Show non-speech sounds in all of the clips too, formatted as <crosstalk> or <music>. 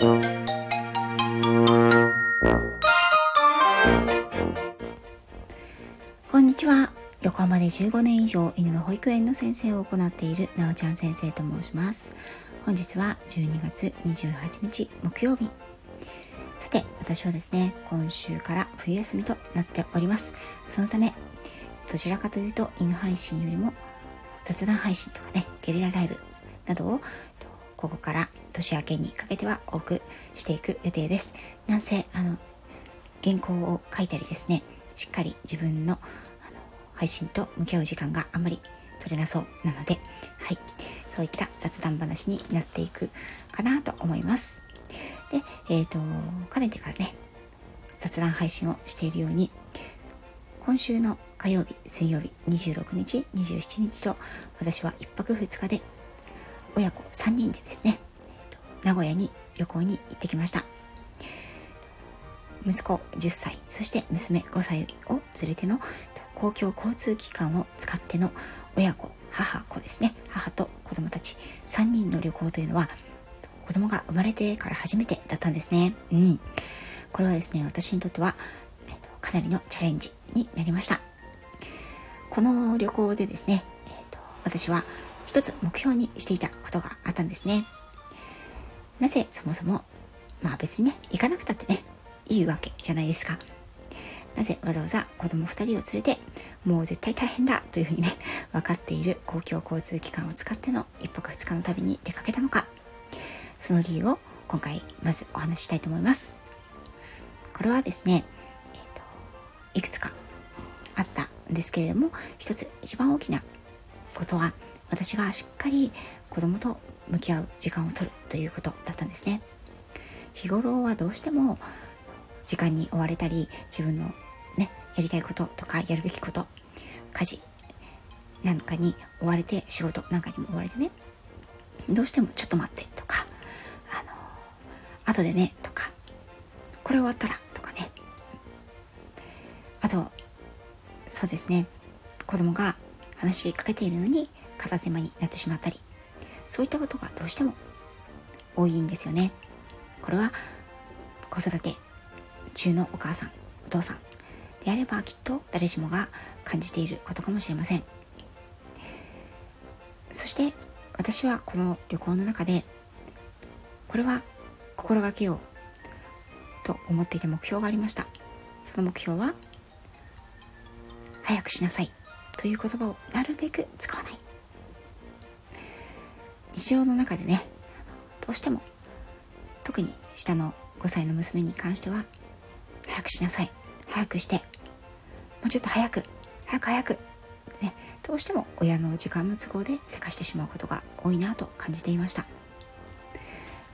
こんにちは。横浜で15年以上犬の保育園の先生を行っているなおちゃん先生と申します。本日は12月28日木曜日。さて私はですね今週から冬休みとなっております。そのためどちらかというと犬配信よりも雑談配信とかねゲリラライブなどをここから年明けにかけては多くしていく予定です。なんせあの原稿を書いたりですねしっかり自分のあの配信と向き合う時間があまり取れなそうなのではい。そういった雑談話になっていくかなと思います。でえっ、ー、とかねてからね雑談配信をしているように今週の火曜日、水曜日、26日、27日と私は1泊2日で親子3人でですね、名古屋に旅行に行ってきました。息子10歳、そして娘5歳を連れての公共交通機関を使っての親子、母子ですね、母と子供たち3人の旅行というのは子供が生まれてから初めてだったんですね。うん。これはですね、私にとってはかなりのチャレンジになりました。この旅行でですね、えーと、私は一つ目標にしていたことがあったんですね。なぜそもそも、まあ別にね、行かなくたってね、いいわけじゃないですか。なぜわざわざ子供2人を連れて、もう絶対大変だというふうにね、<laughs> 分かっている公共交通機関を使っての1泊2日の旅に出かけたのか、その理由を今回まずお話ししたいと思います。これはですね、えーといくつかあったんですけれども一つ一番大きなことは私がしっかり子供と向き合う時間を取るということだったんですね。日頃はどうしても時間に追われたり自分のねやりたいこととかやるべきこと家事なんかに追われて仕事なんかにも追われてねどうしてもちょっと待ってとかあの後でねとかこれ終わったらとかね。あとそうですね。子供が話しかけているのに片手間になってしまったりそういったことがどうしても多いんですよね。これは子育て中のお母さんお父さんであればきっと誰しもが感じていることかもしれません。そして私はこの旅行の中でこれは心がけようと思っていた目標がありました。その目標は早くしなさいという言葉をなるべく使わない。日常の中でねどうしても特に下の5歳の娘に関しては早くしなさい。早くして。もうちょっと早く。早く早く。ねどうしても親の時間の都合でせかしてしまうことが多いなと感じていました。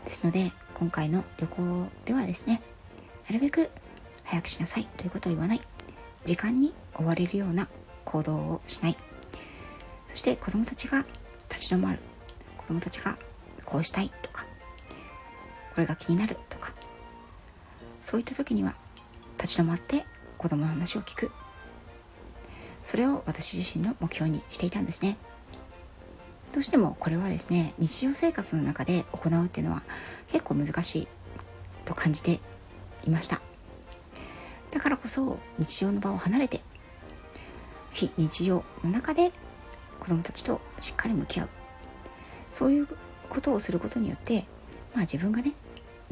ですので今回の旅行ではですねなるべく早くしなさい。ということを言わない。時間に追われるような行動をしない。そして子どもたちが立ち止まる。子どもたちがこうしたいとかこれが気になるとかそういった時には立ち止まって子供の話を聞く。それを私自身の目標にしていたんですね。どうしてもこれはですね日常生活の中で行うっていうのは結構難しいと感じていました。だからこそ日常の場を離れて非日常の中で子供たちとしっかり向き合う。そういうことをすることによって、まあ、自分がね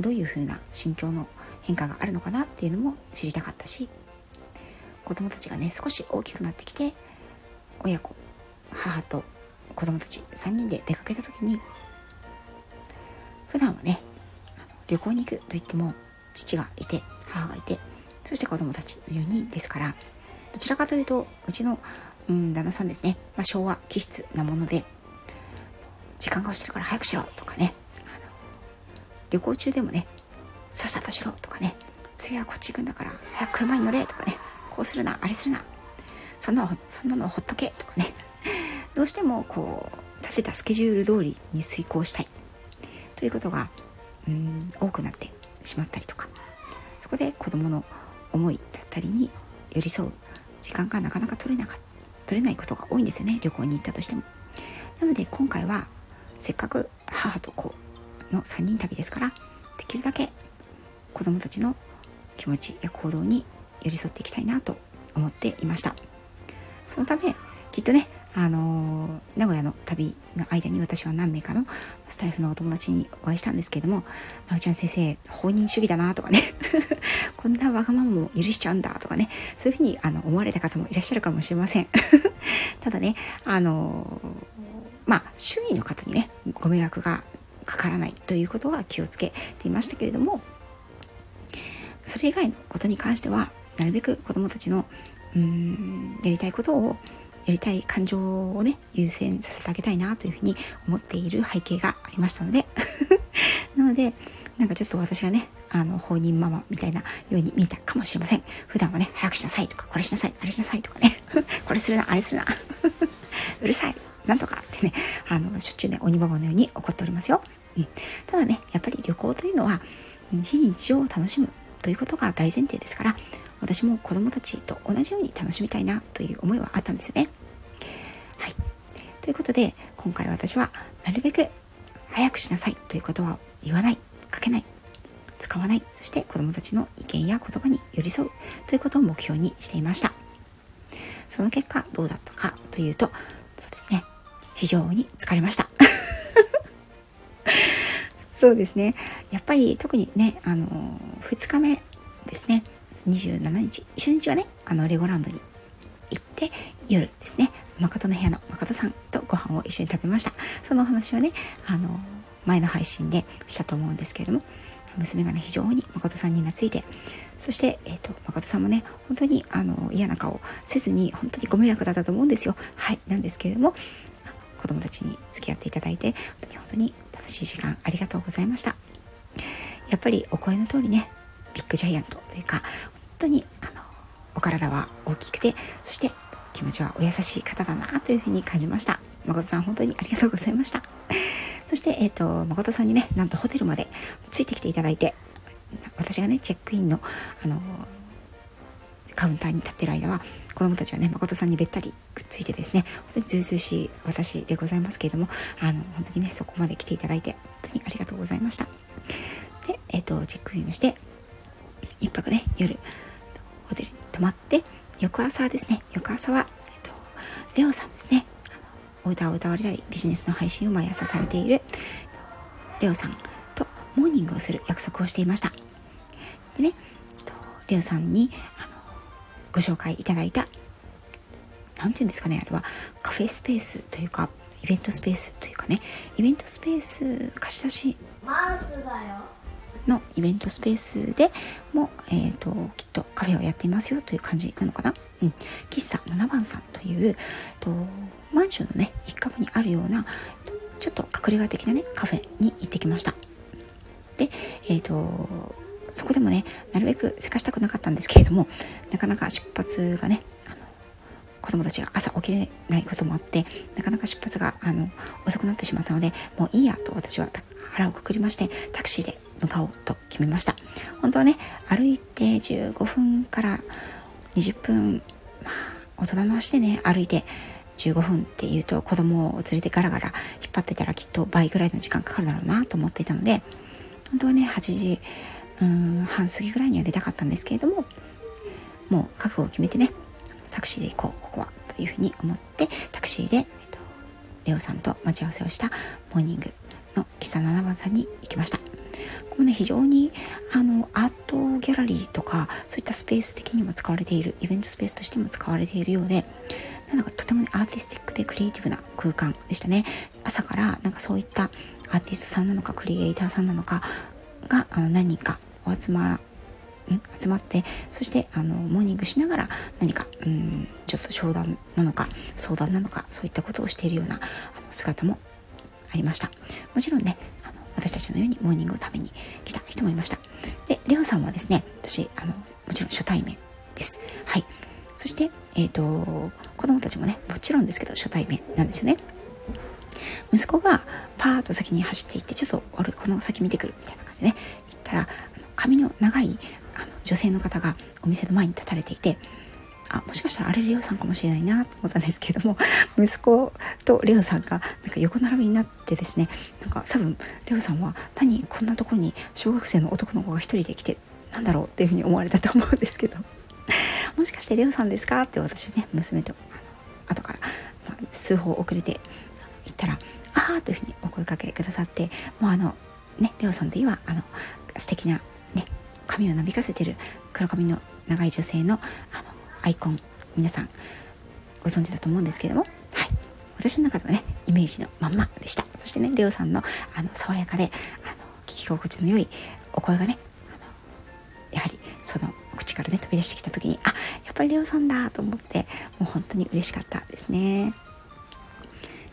どういうふうな心境の変化があるのかなっていうのも知りたかったし子供たちがね少し大きくなってきて親子母と子供たち3人で出かけた時に普段はね旅行に行くといっても父がいて母がいてそして子供たちの4人ですからどちらかというとうちの、うん、旦那さんですね、まあ、昭和気質なもので時間が押してるから早くしろとかね。あの旅行中でもねさっさとしろとかね。次はこっち行くんだから早く車に乗れとかね。こうするなあれするな。そんなそんなのほっとけとかね。どうしてもこう立てたスケジュール通りに遂行したい。ということがうん多くなってしまったりとか。そこで子供の思いだったりに寄り添う時間がなかなか取れなか取れないことが多いんですよね。旅行に行ったとしても。なので今回はせっかく母と子の3人旅ですからできるだけ子供たちの気持ちや行動に寄り添っていきたいなと思っていましたそのためきっとねあのー、名古屋の旅の間に私は何名かのスタイフのお友達にお会いしたんですけれども、なおちゃん先生、放任主義だなとかね、<laughs> こんなわがままも許しちゃうんだとかね、そういうふうにあの思われた方もいらっしゃるかもしれません。<laughs> ただね、あのー、まあ、周囲の方にね、ご迷惑がかからないということは気をつけていましたけれども、それ以外のことに関しては、なるべく子供たちの、うん、やりたいことをやりたい感情をね、優先させてあげたいなというふうに思っている背景がありましたので <laughs> なので、なんかちょっと私がね、あの、放任ママみたいなように見えたかもしれません。普段はね、早くしなさいとか、これしなさい、あれしなさいとかね、<laughs> これするな、あれするな、<laughs> うるさい、なんとかってね、あの、しょっちゅうね、鬼ママのように怒っておりますよ。うん。ただね、やっぱり旅行というのは、非日常を楽しむということが大前提ですから、私も子供たちと同じように楽しみたいなという思いはあったんですよね。はい。ということで、今回私はなるべく早くしなさいということは言わない、かけない、使わない、そして子供たちの意見や言葉に寄り添うということを目標にしていました。その結果どうだったかというと、そうですね、非常に疲れました。<laughs> そうですね。やっぱり特にね、あの、2日目ですね。27日、初日はね、あの、レゴランドに行って、夜ですね、誠の部屋の誠さんとご飯を一緒に食べました。そのお話はね、あの、前の配信でしたと思うんですけれども、娘がね、非常に誠さんに懐いて、そして、えっ、ー、と、誠さんもね、本当に、あの、嫌な顔せずに、本当にご迷惑だったと思うんですよ。はい、なんですけれども、子供たちに付き合っていただいて、本当に本当に楽しい時間ありがとうございました。やっぱりお声の通りね、ビッグジャイアントというか、本当にあのお体は大きくてそして気持ちはお優しい方だなというふうに感じました誠さん本当にありがとうございましたそして、えっ、ー、と誠さんにねなんとホテルまでついてきていただいて私がねチェックインのあのカウンターに立ってる間は子供たちはね誠さんにべったりくっついてですね本当にずうずうしい私でございますけれどもあの本当にねそこまで来ていただいて本当にありがとうございました。でえっ、ー、とチェックインをして一泊ね夜ホテルに泊まって翌朝ですね翌朝は、えっと、レオさんですねあのお歌を歌われたりビジネスの配信を毎朝されているレオさんとモーニングをする約束をしていました。でねレオさんにご紹介いただいた何て言うんですかねあれはカフェスペースというかイベントスペースというかねイベントスペース貸し出しのイベントスペースでも、えーと、きっとカフェをやっていますよという感じなのかな、うん、喫茶7番さんというとマンションのね一角にあるようなちょっと隠れ家的なねカフェに行ってきました。でえっ、ー、とそこでもねなるべくせかしたくなかったんですけれどもなかなか出発がねあの子供たちが朝起きれないこともあってなかなか出発があの遅くなってしまったのでもういいやと私は腹をくくりましてタクシーで向かおうと決めました。本当はね歩いて15分から20分まあ大人の足でね歩いて15分っていうと子供を連れてガラガラ引っ張ってたらきっと倍ぐらいの時間かかるだろうなと思っていたので本当はね8時うん半過ぎぐらいには出たかったんですけれどももう覚悟を決めてねタクシーで行こうここはというふうに思ってタクシーで、えっと、レオさんと待ち合わせをしたモーニングの喫茶7番さんに行きました。ここね非常にあのアートギャラリーとかそういったスペース的にも使われているイベントスペースとしても使われているようでなんかとてもねアーティスティックでクリエイティブな空間でしたね。朝からなんかそういったアーティストさんなのかクリエイターさんなのかがあの何かお集ま集まってそしてあのモーニングしながら何かうんちょっと商談なのか相談なのかそういったことをしているような姿もありました。もちろんねあの私たちのようにモーニングを食べに来た人もいました。でレオさんはですね私あのもちろん初対面です。はい。そしてえっ、ー、と子供たちもねもちろんですけど初対面なんですよね。息子がパーッと先に走っていってちょっと俺この先見てくるみたいな。感じでね行ったらあの髪の長いあの女性の方がお店の前に立たれていてあもしかしたらあれレオさんかもしれないなと思ったんですけども <laughs> 息子とレオさんがなんか横並びになってですねなんか多分レオさんは何こんなところに小学生の男の子が一人で来てなんだろうっていうふうに思われたと思うんですけど <laughs> もしかしてレオさんですかって私ね娘とあの後から、まあ、数歩遅れて言ったら「ああ」というふうにお声かけくださってもうあのねレオさんといえばあの素敵なね髪をなびかせてる黒髪の長い女性のあのアイコン皆さんご存知だと思うんですけれども、はい、私の中ではねイメージのまんまでした。そしてねレオさんのあの爽やかであの聞き心地の良いお声がねやはりその口からね飛び出してきた時にあやっぱりレオさんだと思ってもう本当に嬉しかったですね。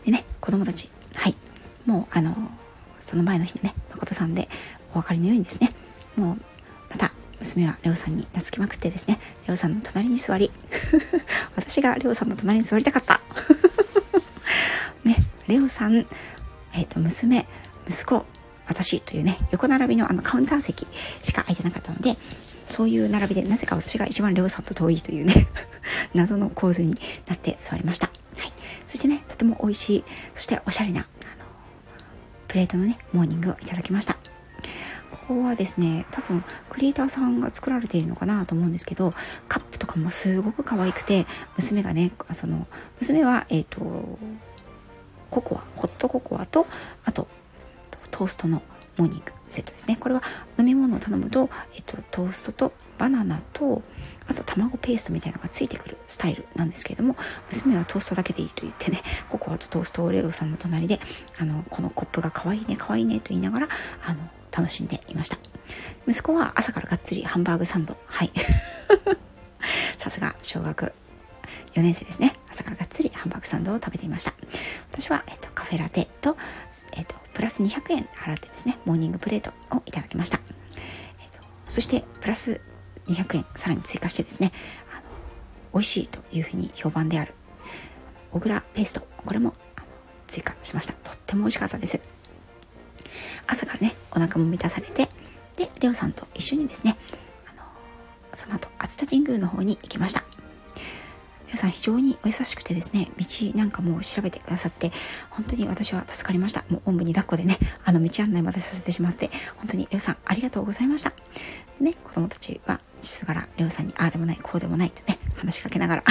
でね子供たちはい。もうあのその前の日のね誠さんでお分かりのようにですねもうまた娘はレオさんに懐きまくってですねレオさんの隣に座り <laughs> 私がレオさんの隣に座りたかった <laughs> ねレオさんえっ、ー、と娘息子私というね横並びのあのカウンター席しか空いてなかったのでそういう並びでなぜか私が一番レオさんと遠いというね <laughs> 謎の構図になって座りました。はい。そしてね、とても美味しい、そしておしゃれな、プレートのね、モーニングをいただきました。ここはですね、多分クリエイターさんが作られているのかなと思うんですけど、カップとかもすごく可愛くて、娘がね、その、娘は、えっ、ー、と、ココア、ホットココアと、あと、トーストのモーニングセットですね。これは飲み物を頼むと、えっと、トーストとバナナと、あと卵ペーストみたいなのがついてくるスタイルなんですけれども、娘はトーストだけでいいと言ってね、ココアとトーストをレオさんの隣で、あの、このコップが可愛いね、可愛いねと言いながら、あの、楽しんでいました。息子は朝からがっつりハンバーグサンド。はい。<laughs> さすが小学4年生ですね。朝からがっつりハンバーグサンドを食べていました。私は、えっと、カフェラテと、えっと、プラス200円払ってですね、モーニングプレートをいただきました。えっと、そして、プラス200円さらに追加してですね、あの美味しいというふうに評判である、小倉ペースト、これも追加しました。とっても美味しかったです。朝からね、お腹も満たされて、で、レオさんと一緒にですね、あのその後、熱田神宮の方に行きました。皆さん非常にお優しくてですね、道なんかも調べてくださって、本当に私は助かりました。もうおんぶに抱っこでね、あの道案内までさせてしまって、本当にレオさんありがとうございました。でね、子供たちは、しがらレオさんに、ああでもない、こうでもないとね、話しかけながら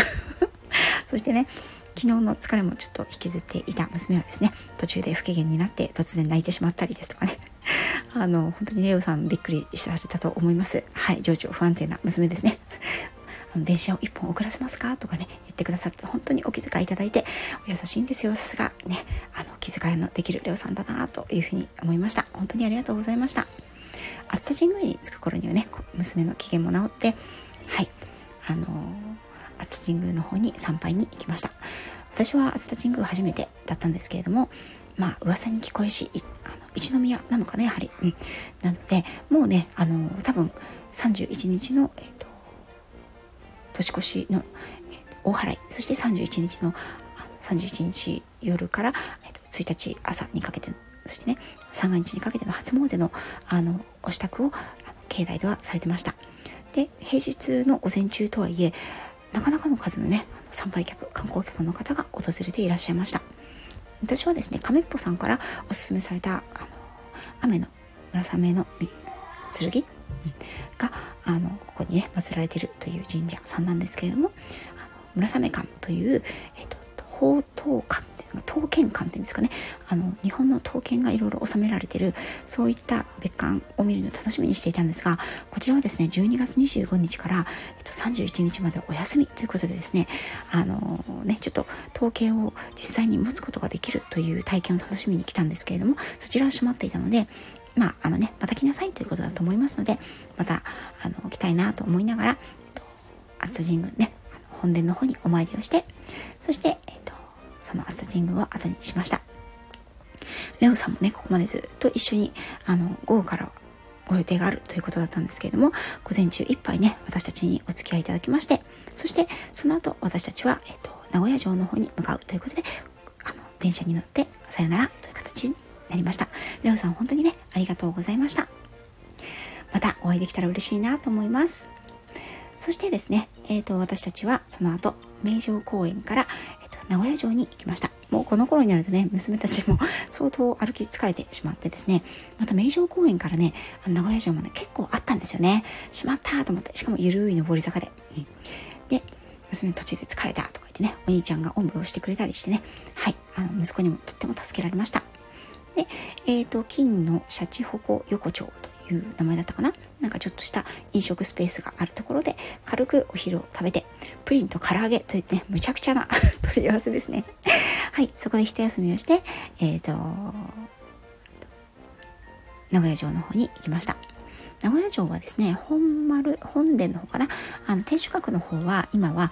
<laughs> そしてね、昨日の疲れもちょっと引きずっていた娘はですね、途中で不機嫌になって突然泣いてしまったりですとかね。<laughs> あの、本当にレオさんびっくりされたと思います。はい、情緒不安定な娘ですね。<laughs> あの電車を1本遅らせますかとかね、言ってくださって本当にお気遣いいただいて、お優しいんですよ。さすがね、あの、気遣いのできるレオさんだなというふうに思いました。本当にありがとうございました。熱田神宮に着く頃にはね、娘の機嫌も治って、はい、あの熱田神宮の方に参拝に行きました。私は熱田神宮初めてだったんですけれども、まあ噂に聞こえし、あの一宮なのかね、やはり。うん。なので、もうね、あの、多分31日の、え、ー、と、年越しの、えー、大払い、そして31日の、31日夜から、えーと、1日朝にかけて、そしてね、三が日にかけての初詣の、あの、お支度を、境内ではされてました。で、平日の午前中とはいえ、なかなかの数のね、参拝客、観光客の方が訪れていらっしゃいました。私はですね、亀っぽさんからおすすめされた、あの、雨の村雨の剣？があのここにね祀られているという神社さんなんですけれどもあの村雨館という、えっと、宝刀館っていうの刀剣館っていうんですかね。あの日本の刀剣がいろいろ収められているそういった別館を見るのを楽しみにしていたんですがこちらはですね12月25日から、えっと、31日までお休みということでですねあのねちょっと刀剣を実際に持つことができるという体験を楽しみに来たんですけれどもそちらは閉まっていたのでまあ、あのね、また来なさいということだと思いますので、また、あの、来たいなと思いながら、えっと、熱田神宮ね、本殿の方にお参りをして、そして、えっと、その熱田神宮を後にしました。レオさんもね、ここまでずっと一緒に、あの、午後からご予定があるということだったんですけれども、午前中いっぱいね、私たちにお付き合いいただきまして、そして、その後、私たちは、えっと、名古屋城の方に向かうということで、あの、電車に乗って、さよならという形になりました。レオさん本当にね、ありがとうございました。またお会いできたら嬉しいなと思います。そしてですね、えーと、私たちはその後名城公園から、えーと、名古屋城に行きました。もうこの頃になるとね娘たちも <laughs> 相当歩き疲れてしまってですねまた名城公園からね名古屋城まで結構あったんですよね。しまったと思ってしかもゆるい上り坂で、うん、で娘途中で疲れたとか言ってねお兄ちゃんがおんぶをしてくれたりしてねはいあの息子にもとっても助けられました。で、えっ、ー、と金のシャチホコ横丁という名前だったかな？なんかちょっとした飲食スペースがあるところで軽くお昼を食べてプリンと唐揚げといってねむちゃくちゃな <laughs> 取り合わせですね。<laughs> はいそこで一休みをしてえっ、ー、と名古屋城の方に行きました。名古屋城はですね本丸本殿の方かな？あの天守閣の方は今は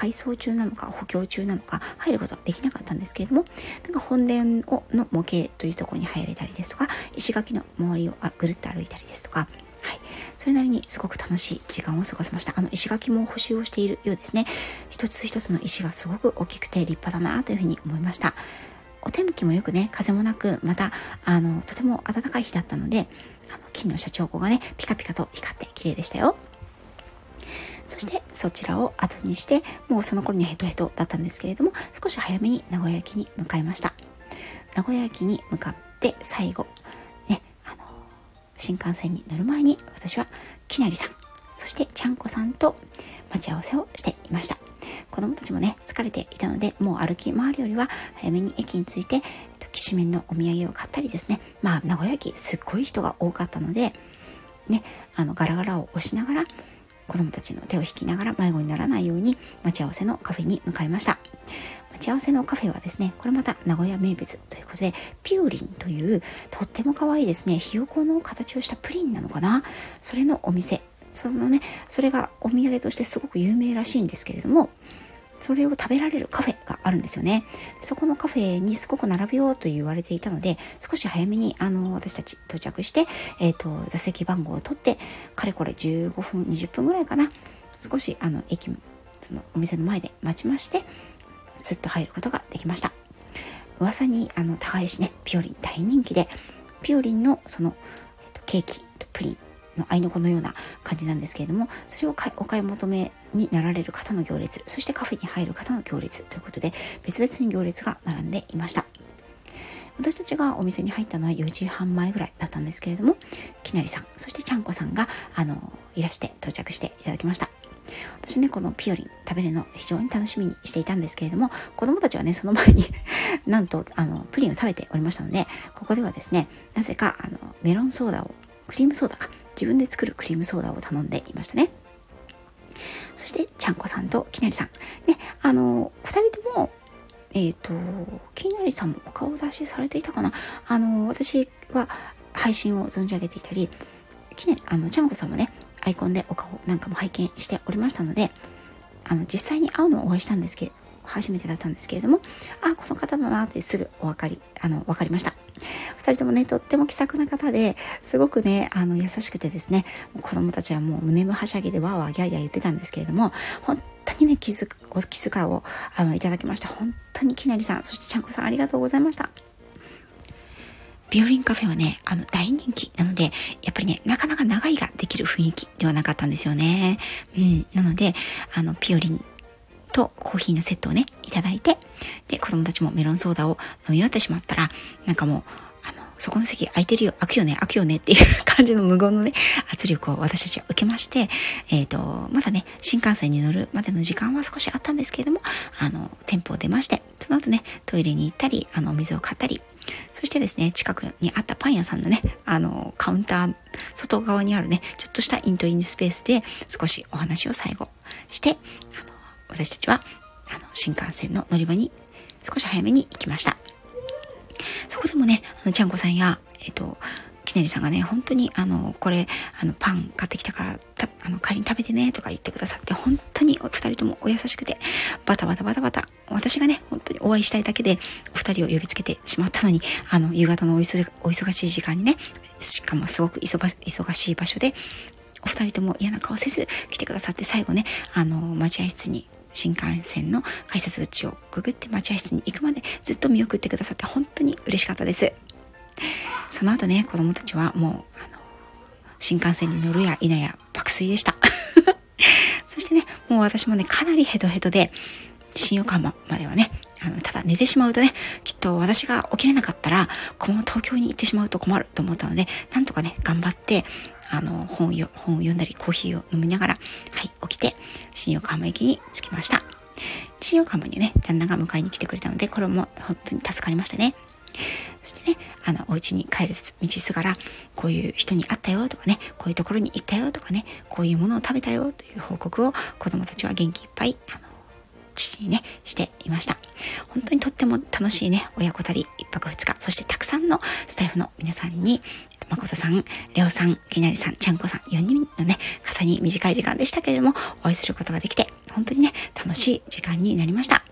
改装中なのか補強中なのか入ることはできなかったんですけれどもなんか本殿をの模型というところに入れたりですとか石垣の周りをぐるっと歩いたりですとかはい。それなりにすごく楽しい時間を過ごせました。あの石垣も補修をしているようですね。一つ一つの石がすごく大きくて立派だなというふうに思いました。お天気もよくね、風もなく、また、あの、とても暖かい日だったので、あの金のシャチホコがね、ピカピカと光って綺麗でしたよ。そしてそちらを後にしてもうその頃にはヘトヘトだったんですけれども少し早めに名古屋駅に向かいました。名古屋駅に向かって最後ねあの新幹線に乗る前に私はきなりさんそしてちゃんこさんと待ち合わせをしていました。子供たちもね疲れていたのでもう歩き回るよりは早めに駅に着いて、えっと、きしめんのお土産を買ったりですね。まあ名古屋駅すっごい人が多かったのでねあのガラガラを押しながら子供たちの手を引きながら迷子にならないように待ち合わせのカフェに向かいました。待ち合わせのカフェはですねこれまた名古屋名物ということでピューリンというとっても可愛いですねひよこの形をしたプリンなのかな？それのお店。そのねそれがお土産としてすごく有名らしいんですけれどもそれを食べられるカフェがあるんですよね。そこのカフェにすごく並びようと言われていたので、少し早めに、あの、私たち到着して、えっ、ー、と、座席番号を取って、かれこれ15分、20分ぐらいかな。少し、あの、駅、そのお店の前で待ちまして、スッと入ることができました。噂に、あの、高いしね、ピオリン大人気で、ピオリンのその、えーとケーキとプリンの合いの子のような感じなんですけれどもそれをお買い求めになられる方の行列そしてカフェに入る方の行列ということで別々に行列が並んでいました。私たちがお店に入ったのは4時半前ぐらいだったんですけれどもきなりさんそしてちゃんこさんがあのいらして到着していただきました。私ねこのピオリン食べるの非常に楽しみにしていたんですけれども子供たちはねその前に <laughs> なんとあのプリンを食べておりましたのでここではですねなぜかあのメロンソーダをクリームソーダか自分で作るクリームソーダを頼んでいましたね。そして、ちゃんこさんときなりさん。ね、あの、二人とも、えっ、ー、と、きなりさんもお顔出しされていたかな。あの、私は配信を存じ上げていたり、きなり、あの、ちゃんこさんもね、アイコンでお顔なんかも拝見しておりましたので、あの、実際に会うのをお会いしたんですけど、初めてだったんですけれども、あ、この方だなってすぐお分かり、あの、分かりました。二人ともね、とっても気さくな方で、すごくね、あの、優しくてですね、子供たちはもう胸むはしゃぎでわーわーギャーギャー言ってたんですけれども、本当にね、気づお気遣いを、あの、いただきました。本当にきなりさん、そしてちゃんこさんありがとうございました。ビオリンカフェはね、あの、大人気なので、やっぱりね、なかなか長いができる雰囲気ではなかったんですよね。うん。なので、あの、ピオリンとコーヒーのセットをね、いただいて、で、子供たちもメロンソーダを飲み終わってしまったら、なんかもう、あの、そこの席空いてるよ、空くよね、空くよねっていう感じの無言のね、圧力を私たちは受けまして、えっ、ー、と、まだね、新幹線に乗るまでの時間は少しあったんですけれども、あの、店舗を出まして、その後ね、トイレに行ったり、あの、お水を買ったり、そしてですね、近くにあったパン屋さんのね、あの、カウンター、外側にあるね、ちょっとしたイントインスペースで少しお話を最後して、あの、私たちは、あの、新幹線の乗り場に少し早めに行きました。そこでもね、あの、ちゃんこさんや、えっ、と、きなりさんがね、本当に、あの、これ、あの、パン買ってきたから、あの、帰りに食べてね、とか言ってくださって、本当にお二人ともお優しくて、バタバタバタバタ、私がね、本当にお会いしたいだけで、お二人を呼びつけてしまったのに、あの、夕方のお忙お忙しい時間にね、しかもすごく忙しい場所で、お二人とも嫌な顔せず来てくださって最後ね、あの、待合室に新幹線の改札口をくぐって待合室に行くまでずっと見送ってくださって本当に嬉しかったです。その後ね、子供たちはもう、あの、新幹線に乗るや否や爆睡でした。<laughs> そしてねもう私もね、かなりヘトヘトで、新横浜まではね、あの、ただ寝てしまうとね、きっと私が起きれなかったら、このまま東京に行ってしまうと困ると思ったので、なんとかね、頑張って、あの、本を本を読んだり、コーヒーを飲みながら、はい、起きて、新横浜駅に着きました。新横浜にね、旦那が迎えに来てくれたので、これも本当に助かりましたね。そしてね、あの、お家に帰る道すがら、こういう人に会ったよとかね、こういうところに行ったよとかね、こういうものを食べたよという報告を子供たちは元気いっぱい、あの、父にね、していました。本当にとっても楽しいね、親子旅1泊2日、そしてたくさんのスタイフの皆さんに、誠さん、レオさん、きなりさん、ちゃんこさん、4人のね、方に短い時間でしたけれども、お会いすることができて、本当にね、楽しい時間になりました。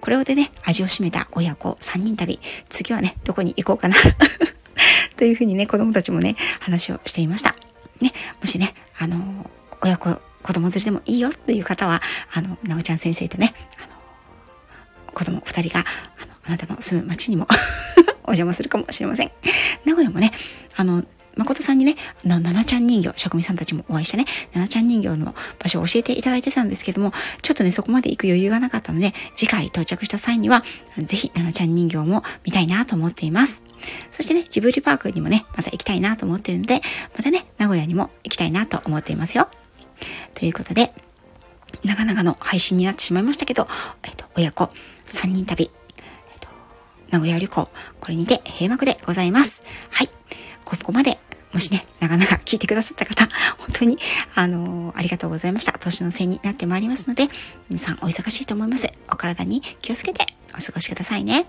これをでね、味を占めた親子3人旅、次はね、どこに行こうかな <laughs> というふうにね、子供たちもね、話をしていました。ね、もしね、あの、親子、子供連れでもいいよという方は、あの、なおちゃん先生とね、あの、子供2人が、あの、あなたの住む町にも <laughs> お邪魔するかもしれません。名古屋もね、あの、誠さんにね、あの、ななちゃん人形、職人さんたちもお会いしてね、ななちゃん人形の場所を教えていただいてたんですけども、ちょっとね、そこまで行く余裕がなかったので、次回到着した際には、ぜひ、ななちゃん人形も見たいなと思っています。そしてね、ジブリパークにもね、また行きたいなと思ってるので、またね、名古屋にも行きたいなと思っていますよ。ということで、長々の配信になってしまいましたけど、えっと、親子3人旅、えっと、名古屋旅行、これにて閉幕でございます。はい。ここまでもしね、なかなか聞いてくださった方、本当に、あのー、ありがとうございました。年のせいになってまいりますので、皆さんお忙しいと思います。お体に気をつけてお過ごしくださいね。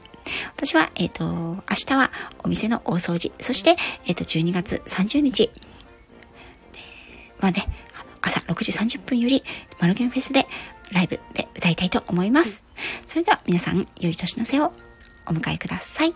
私は、えっ、ー、と、明日はお店の大掃除、そして、えっ、ー、と、12月30日はね、朝6時30分より、マルゲンフェスでライブで歌いたいと思います。それでは皆さん、良い年の瀬をお迎えください。